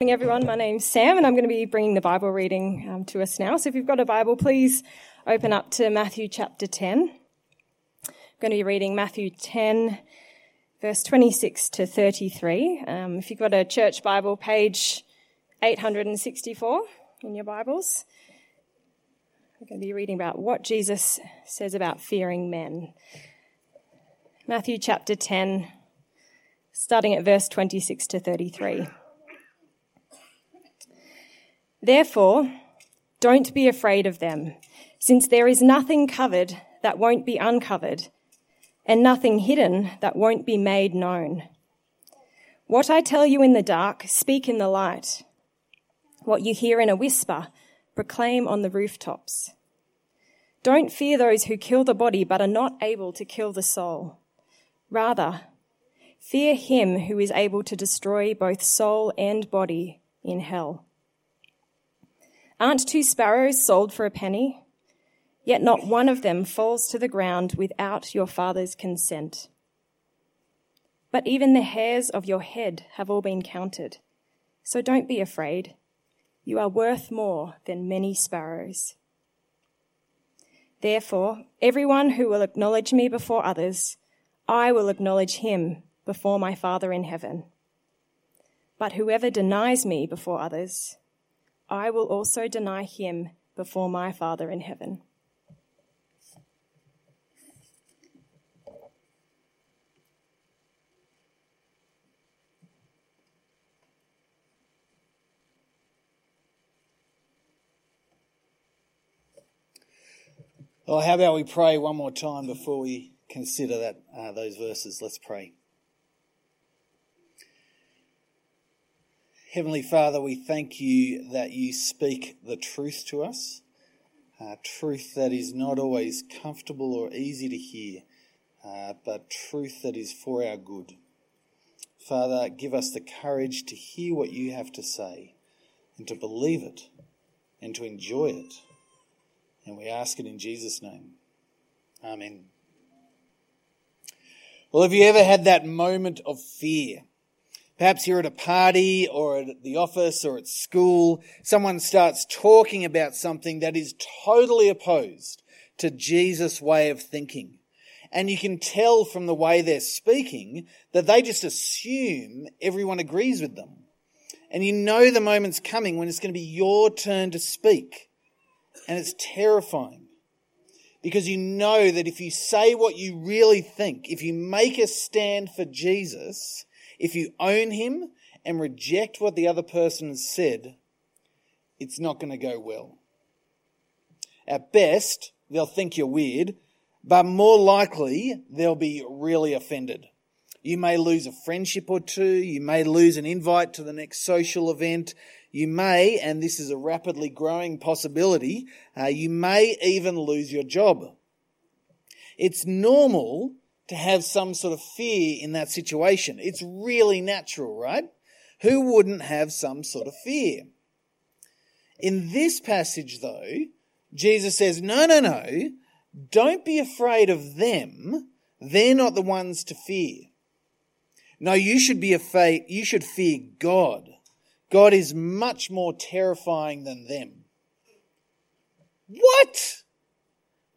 Good morning, everyone. My name's Sam, and I'm going to be bringing the Bible reading um, to us now. So, if you've got a Bible, please open up to Matthew chapter 10. I'm going to be reading Matthew 10, verse 26 to 33. Um, if you've got a church Bible, page 864 in your Bibles, we're going to be reading about what Jesus says about fearing men. Matthew chapter 10, starting at verse 26 to 33. Therefore, don't be afraid of them, since there is nothing covered that won't be uncovered, and nothing hidden that won't be made known. What I tell you in the dark, speak in the light. What you hear in a whisper, proclaim on the rooftops. Don't fear those who kill the body but are not able to kill the soul. Rather, fear him who is able to destroy both soul and body in hell. Aren't two sparrows sold for a penny? Yet not one of them falls to the ground without your Father's consent. But even the hairs of your head have all been counted. So don't be afraid. You are worth more than many sparrows. Therefore, everyone who will acknowledge me before others, I will acknowledge him before my Father in heaven. But whoever denies me before others, I will also deny him before my Father in heaven. Well, how about we pray one more time before we consider that uh, those verses? Let's pray. Heavenly Father, we thank you that you speak the truth to us, uh, truth that is not always comfortable or easy to hear, uh, but truth that is for our good. Father, give us the courage to hear what you have to say and to believe it and to enjoy it. And we ask it in Jesus' name. Amen. Well, have you ever had that moment of fear? Perhaps you're at a party or at the office or at school. Someone starts talking about something that is totally opposed to Jesus' way of thinking. And you can tell from the way they're speaking that they just assume everyone agrees with them. And you know the moment's coming when it's going to be your turn to speak. And it's terrifying. Because you know that if you say what you really think, if you make a stand for Jesus, if you own him and reject what the other person has said, it's not going to go well. At best, they'll think you're weird, but more likely, they'll be really offended. You may lose a friendship or two. You may lose an invite to the next social event. You may, and this is a rapidly growing possibility, uh, you may even lose your job. It's normal to have some sort of fear in that situation. It's really natural, right? Who wouldn't have some sort of fear? In this passage, though, Jesus says, no, no, no, don't be afraid of them. They're not the ones to fear. No, you should be afraid, you should fear God. God is much more terrifying than them. What?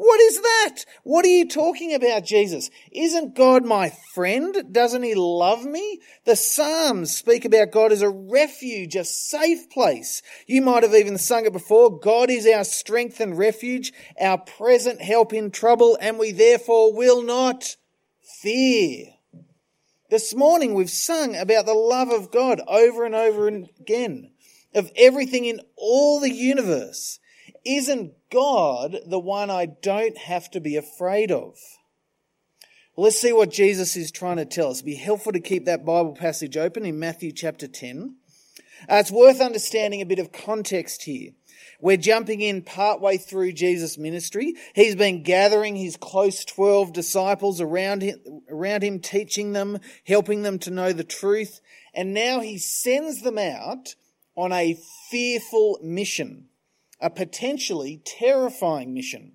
What is that? What are you talking about, Jesus? Isn't God my friend? Doesn't he love me? The Psalms speak about God as a refuge, a safe place. You might have even sung it before. God is our strength and refuge, our present help in trouble, and we therefore will not fear. This morning we've sung about the love of God over and over again, of everything in all the universe. Isn't God the one I don't have to be afraid of? Well, let's see what Jesus is trying to tell us. It'd be helpful to keep that Bible passage open in Matthew chapter 10. Uh, it's worth understanding a bit of context here. We're jumping in partway through Jesus' ministry. He's been gathering his close 12 disciples around him, around him, teaching them, helping them to know the truth. And now he sends them out on a fearful mission a potentially terrifying mission.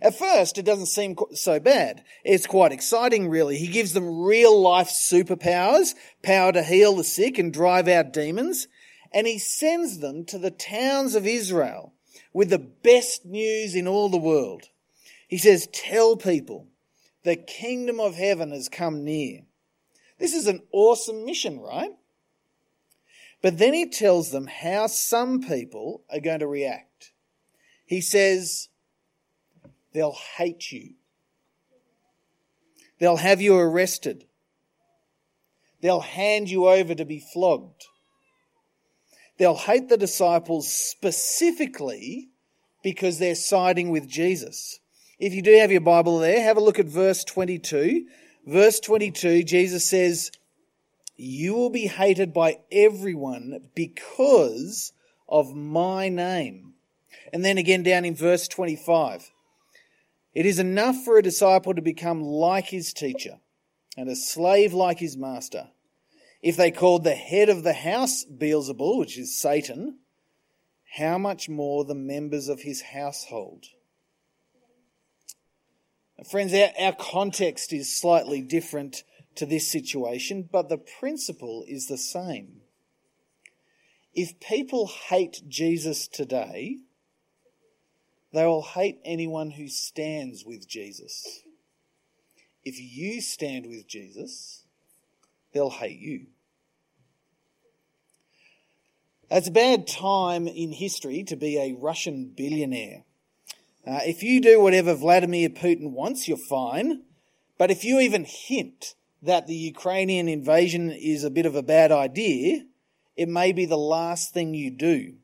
At first, it doesn't seem so bad. It's quite exciting, really. He gives them real life superpowers, power to heal the sick and drive out demons. and he sends them to the towns of Israel with the best news in all the world. He says, Tell people the kingdom of heaven has come near. This is an awesome mission, right? But then he tells them how some people are going to react. He says, They'll hate you. They'll have you arrested. They'll hand you over to be flogged. They'll hate the disciples specifically because they're siding with Jesus. If you do have your Bible there, have a look at verse 22. Verse 22, Jesus says, You will be hated by everyone because of my name. And then again down in verse 25, it is enough for a disciple to become like his teacher and a slave like his master. If they called the head of the house Beelzebul, which is Satan, how much more the members of his household? Friends, our, our context is slightly different to this situation, but the principle is the same. If people hate Jesus today, they will hate anyone who stands with Jesus. If you stand with Jesus, they'll hate you. It's a bad time in history to be a Russian billionaire. Uh, if you do whatever Vladimir Putin wants, you're fine. But if you even hint that the Ukrainian invasion is a bit of a bad idea, it may be the last thing you do.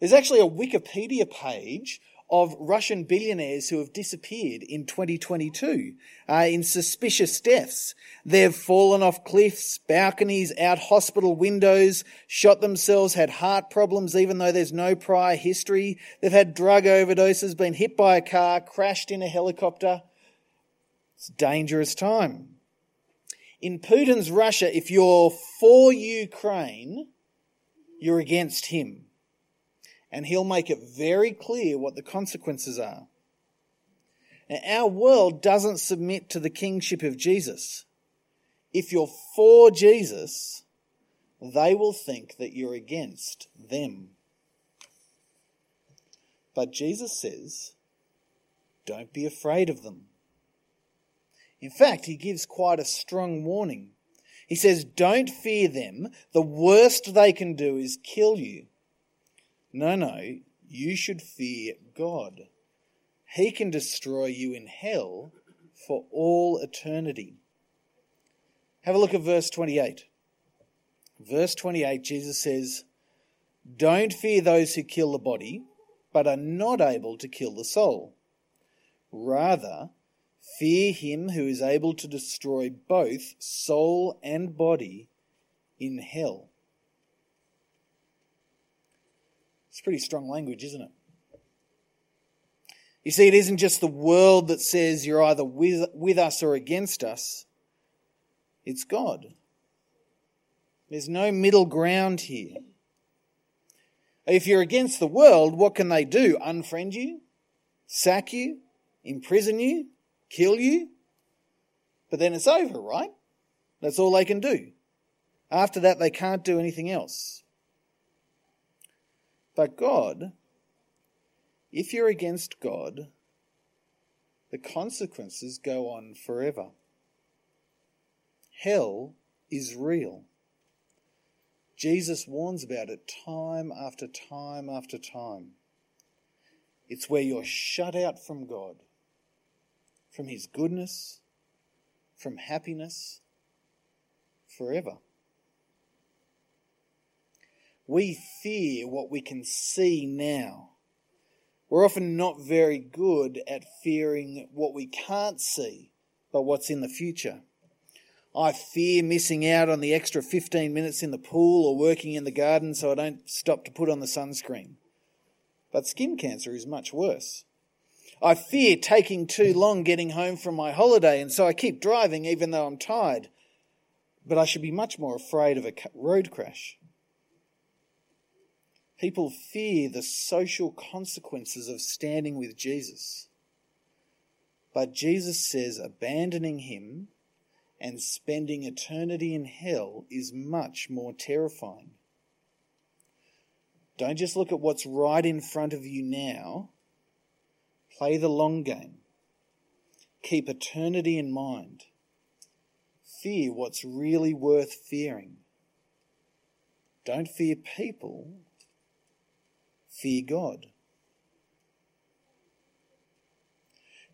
There's actually a Wikipedia page of Russian billionaires who have disappeared in 2022 uh, in suspicious deaths. They've fallen off cliffs, balconies, out hospital windows, shot themselves, had heart problems even though there's no prior history. They've had drug overdoses, been hit by a car, crashed in a helicopter. It's a dangerous time. In Putin's Russia, if you're for Ukraine, you're against him and he'll make it very clear what the consequences are. Now, our world doesn't submit to the kingship of Jesus. If you're for Jesus, they will think that you're against them. But Jesus says, don't be afraid of them. In fact, he gives quite a strong warning. He says, don't fear them. The worst they can do is kill you. No, no, you should fear God. He can destroy you in hell for all eternity. Have a look at verse 28. Verse 28, Jesus says, Don't fear those who kill the body, but are not able to kill the soul. Rather, fear him who is able to destroy both soul and body in hell. It's pretty strong language, isn't it? You see, it isn't just the world that says you're either with, with us or against us, it's God. There's no middle ground here. If you're against the world, what can they do? Unfriend you? Sack you? Imprison you? Kill you? But then it's over, right? That's all they can do. After that, they can't do anything else. But God, if you're against God, the consequences go on forever. Hell is real. Jesus warns about it time after time after time. It's where you're shut out from God, from His goodness, from happiness, forever. We fear what we can see now. We're often not very good at fearing what we can't see, but what's in the future. I fear missing out on the extra 15 minutes in the pool or working in the garden so I don't stop to put on the sunscreen. But skin cancer is much worse. I fear taking too long getting home from my holiday and so I keep driving even though I'm tired. But I should be much more afraid of a road crash. People fear the social consequences of standing with Jesus. But Jesus says abandoning him and spending eternity in hell is much more terrifying. Don't just look at what's right in front of you now. Play the long game. Keep eternity in mind. Fear what's really worth fearing. Don't fear people, fear God.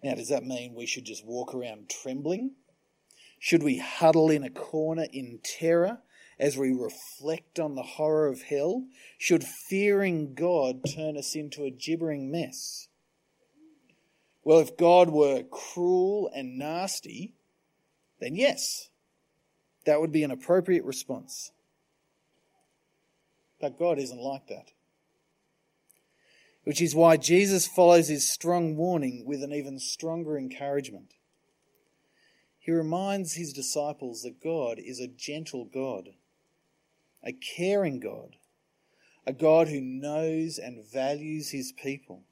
Now, does that mean we should just walk around trembling? Should we huddle in a corner in terror as we reflect on the horror of hell? Should fearing God turn us into a gibbering mess? Well, if God were cruel and nasty, then yes, that would be an appropriate response. But God isn't like that. Which is why Jesus follows his strong warning with an even stronger encouragement. He reminds his disciples that God is a gentle God a caring God, a God who knows and values his people.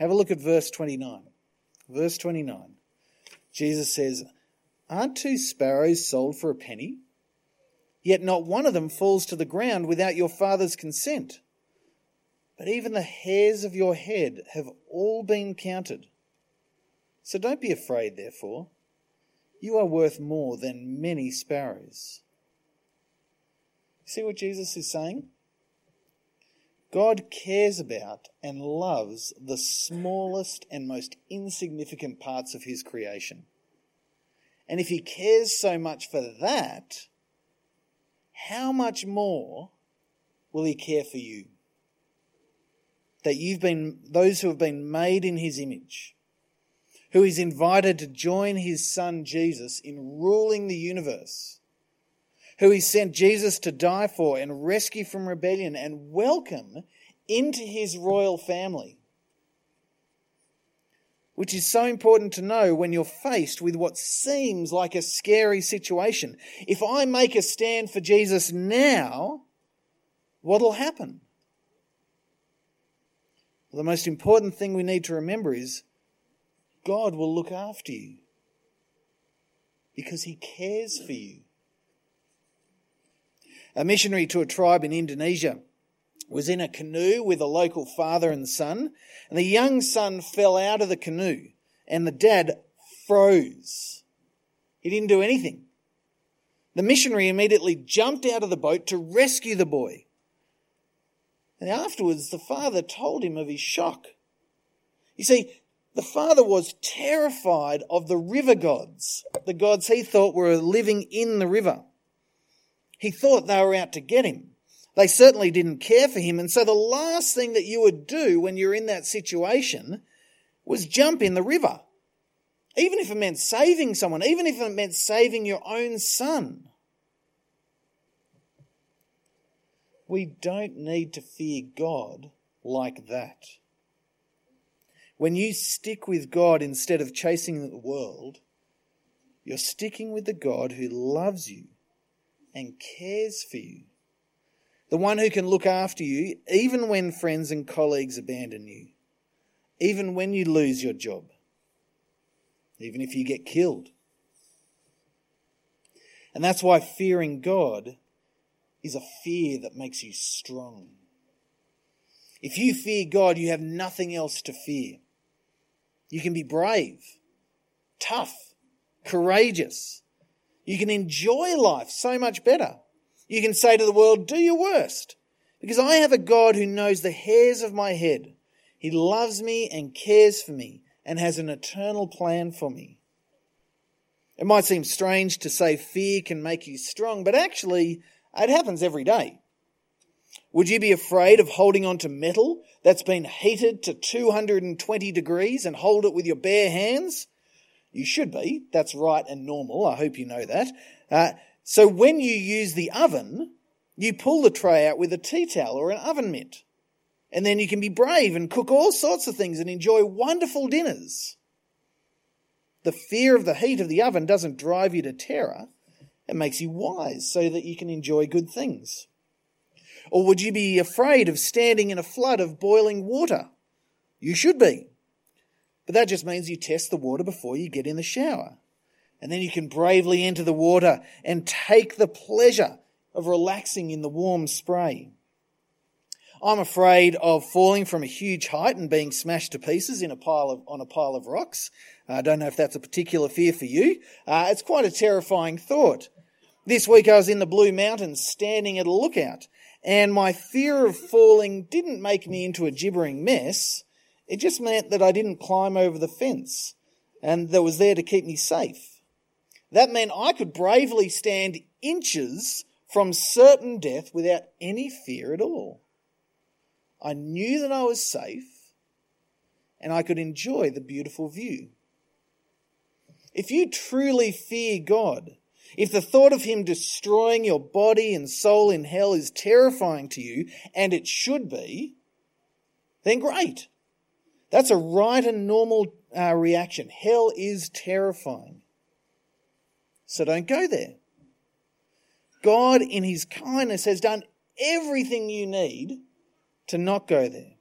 Have a look at verse 29. Verse 29. Jesus says, Aren't two sparrows sold for a penny? Yet not one of them falls to the ground without your Father's consent. But even the hairs of your head have all been counted. So don't be afraid, therefore. You are worth more than many sparrows. See what Jesus is saying? God cares about and loves the smallest and most insignificant parts of his creation. And if he cares so much for that, how much more will he care for you? That you've been, those who have been made in his image, who is invited to join his son Jesus in ruling the universe who he sent Jesus to die for and rescue from rebellion and welcome into his royal family. Which is so important to know when you're faced with what seems like a scary situation. If I make a stand for Jesus now, what'll happen? Well, the most important thing we need to remember is God will look after you because he cares for you a missionary to a tribe in Indonesia was in a canoe with a local father and son, and the young son fell out of the canoe, and the dad froze. He didn't do anything. The missionary immediately jumped out of the boat to rescue the boy. And afterwards, the father told him of his shock. You see, the father was terrified of the river gods, the gods he thought were living in the river. He thought they were out to get him. They certainly didn't care for him. And so the last thing that you would do when you're in that situation was jump in the river. Even if it meant saving someone, even if it meant saving your own son. We don't need to fear God like that. When you stick with God instead of chasing the world, you're sticking with the God who loves you and cares for you. The one who can look after you even when friends and colleagues abandon you, even when you lose your job, even if you get killed. And that's why fearing God is a fear that makes you strong. If you fear God, you have nothing else to fear. You can be brave, tough, courageous, you can enjoy life so much better. You can say to the world, do your worst. Because I have a God who knows the hairs of my head. He loves me and cares for me and has an eternal plan for me. It might seem strange to say fear can make you strong, but actually, it happens every day. Would you be afraid of holding on to metal that's been heated to 220 degrees and hold it with your bare hands? You should be. That's right and normal. I hope you know that. Uh, so when you use the oven, you pull the tray out with a tea towel or an oven mitt. And then you can be brave and cook all sorts of things and enjoy wonderful dinners. The fear of the heat of the oven doesn't drive you to terror. It makes you wise so that you can enjoy good things. Or would you be afraid of standing in a flood of boiling water? You should be. But that just means you test the water before you get in the shower. And then you can bravely enter the water and take the pleasure of relaxing in the warm spray. I'm afraid of falling from a huge height and being smashed to pieces in a pile of, on a pile of rocks. I don't know if that's a particular fear for you. Uh, it's quite a terrifying thought. This week I was in the Blue Mountains standing at a lookout, and my fear of falling didn't make me into a gibbering mess. It just meant that I didn't climb over the fence and that was there to keep me safe. That meant I could bravely stand inches from certain death without any fear at all. I knew that I was safe and I could enjoy the beautiful view. If you truly fear God, if the thought of Him destroying your body and soul in hell is terrifying to you, and it should be, then great. That's a right and normal uh, reaction. Hell is terrifying. So don't go there. God, in His kindness, has done everything you need to not go there.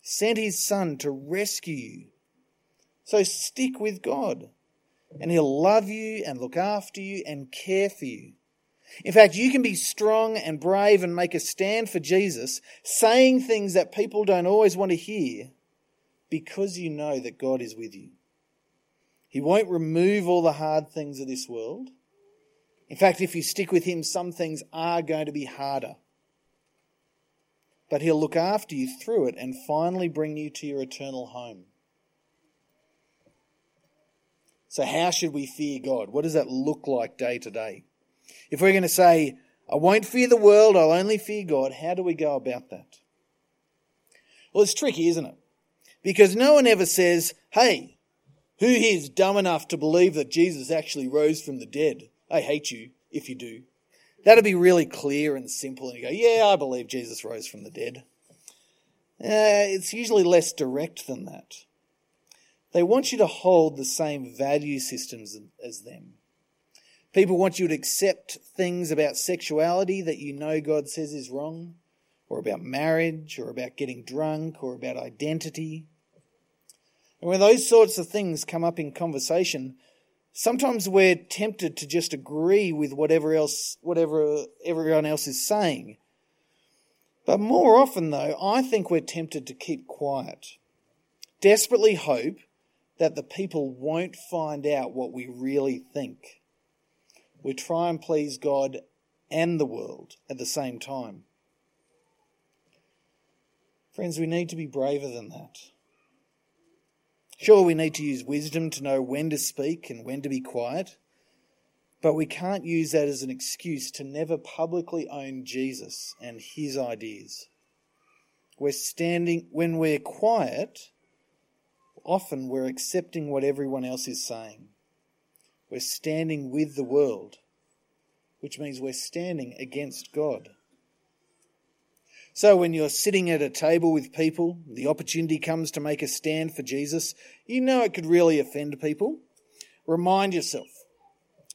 Sent His Son to rescue you. So stick with God, and He'll love you and look after you and care for you. In fact, you can be strong and brave and make a stand for Jesus, saying things that people don't always want to hear because you know that God is with you. He won't remove all the hard things of this world. In fact, if you stick with Him, some things are going to be harder. But He'll look after you through it and finally bring you to your eternal home. So, how should we fear God? What does that look like day to day? If we're going to say, I won't fear the world, I'll only fear God, how do we go about that? Well, it's tricky, isn't it? Because no one ever says, hey, who here is dumb enough to believe that Jesus actually rose from the dead? I hate you if you do. That'd be really clear and simple, and you go, yeah, I believe Jesus rose from the dead. Uh, it's usually less direct than that. They want you to hold the same value systems as them. People want you to accept things about sexuality that you know God says is wrong, or about marriage, or about getting drunk, or about identity. And when those sorts of things come up in conversation, sometimes we're tempted to just agree with whatever else, whatever everyone else is saying. But more often, though, I think we're tempted to keep quiet, desperately hope that the people won't find out what we really think. We try and please God and the world at the same time. Friends, we need to be braver than that. Sure, we need to use wisdom to know when to speak and when to be quiet, but we can't use that as an excuse to never publicly own Jesus and his ideas. We're standing, when we're quiet, often we're accepting what everyone else is saying. We're standing with the world, which means we're standing against God. So when you're sitting at a table with people, the opportunity comes to make a stand for Jesus, you know it could really offend people. Remind yourself.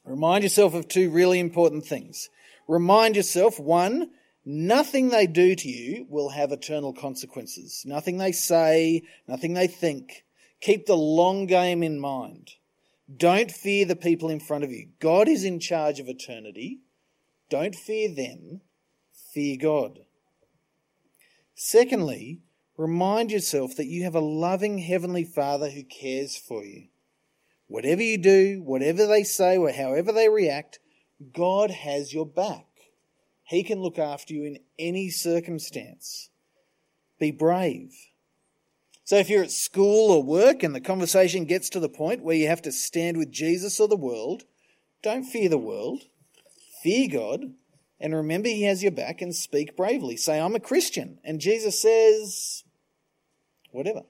Remind yourself of two really important things. Remind yourself, one, nothing they do to you will have eternal consequences. Nothing they say, nothing they think. Keep the long game in mind. Don't fear the people in front of you. God is in charge of eternity. Don't fear them. Fear God. Secondly, remind yourself that you have a loving Heavenly Father who cares for you. Whatever you do, whatever they say, or however they react, God has your back. He can look after you in any circumstance. Be brave. So if you're at school or work and the conversation gets to the point where you have to stand with Jesus or the world, don't fear the world. Fear God and remember, he has your back and speak bravely. Say, I'm a Christian. And Jesus says, whatever.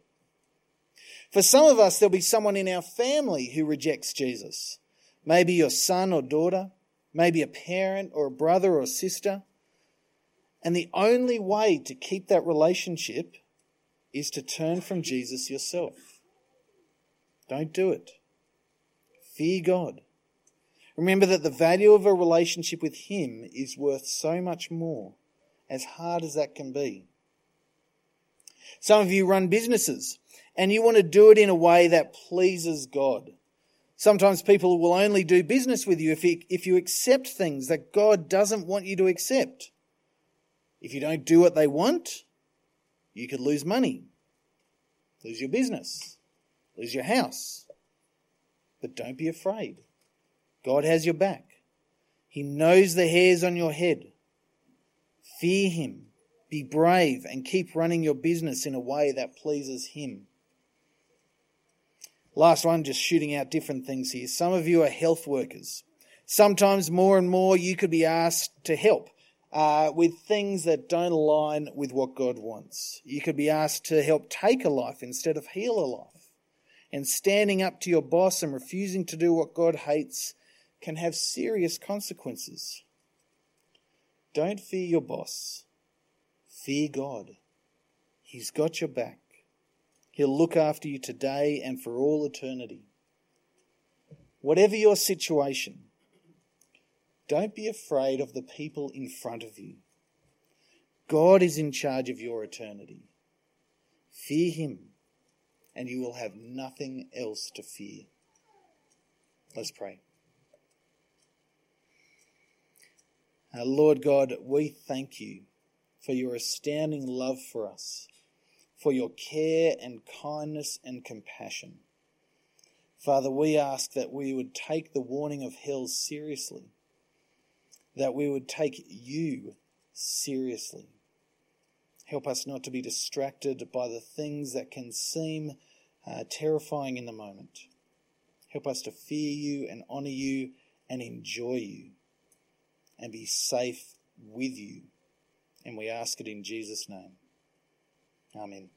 For some of us, there'll be someone in our family who rejects Jesus. Maybe your son or daughter, maybe a parent or a brother or sister. And the only way to keep that relationship is to turn from Jesus yourself. Don't do it. Fear God. Remember that the value of a relationship with Him is worth so much more, as hard as that can be. Some of you run businesses and you want to do it in a way that pleases God. Sometimes people will only do business with you if you, if you accept things that God doesn't want you to accept. If you don't do what they want, you could lose money, lose your business, lose your house. But don't be afraid. God has your back. He knows the hairs on your head. Fear Him. Be brave and keep running your business in a way that pleases Him. Last one, just shooting out different things here. Some of you are health workers. Sometimes more and more you could be asked to help uh, with things that don't align with what God wants. You could be asked to help take a life instead of heal a life. And standing up to your boss and refusing to do what God hates can have serious consequences. Don't fear your boss. Fear God. He's got your back. He'll look after you today and for all eternity. Whatever your situation, don't be afraid of the people in front of you. God is in charge of your eternity. Fear Him, and you will have nothing else to fear. Let's pray. Uh, Lord God, we thank you for your astounding love for us, for your care and kindness and compassion. Father, we ask that we would take the warning of hell seriously that we would take you seriously. Help us not to be distracted by the things that can seem uh, terrifying in the moment. Help us to fear you and honour you and enjoy you and be safe with you. And we ask it in Jesus' name. Amen.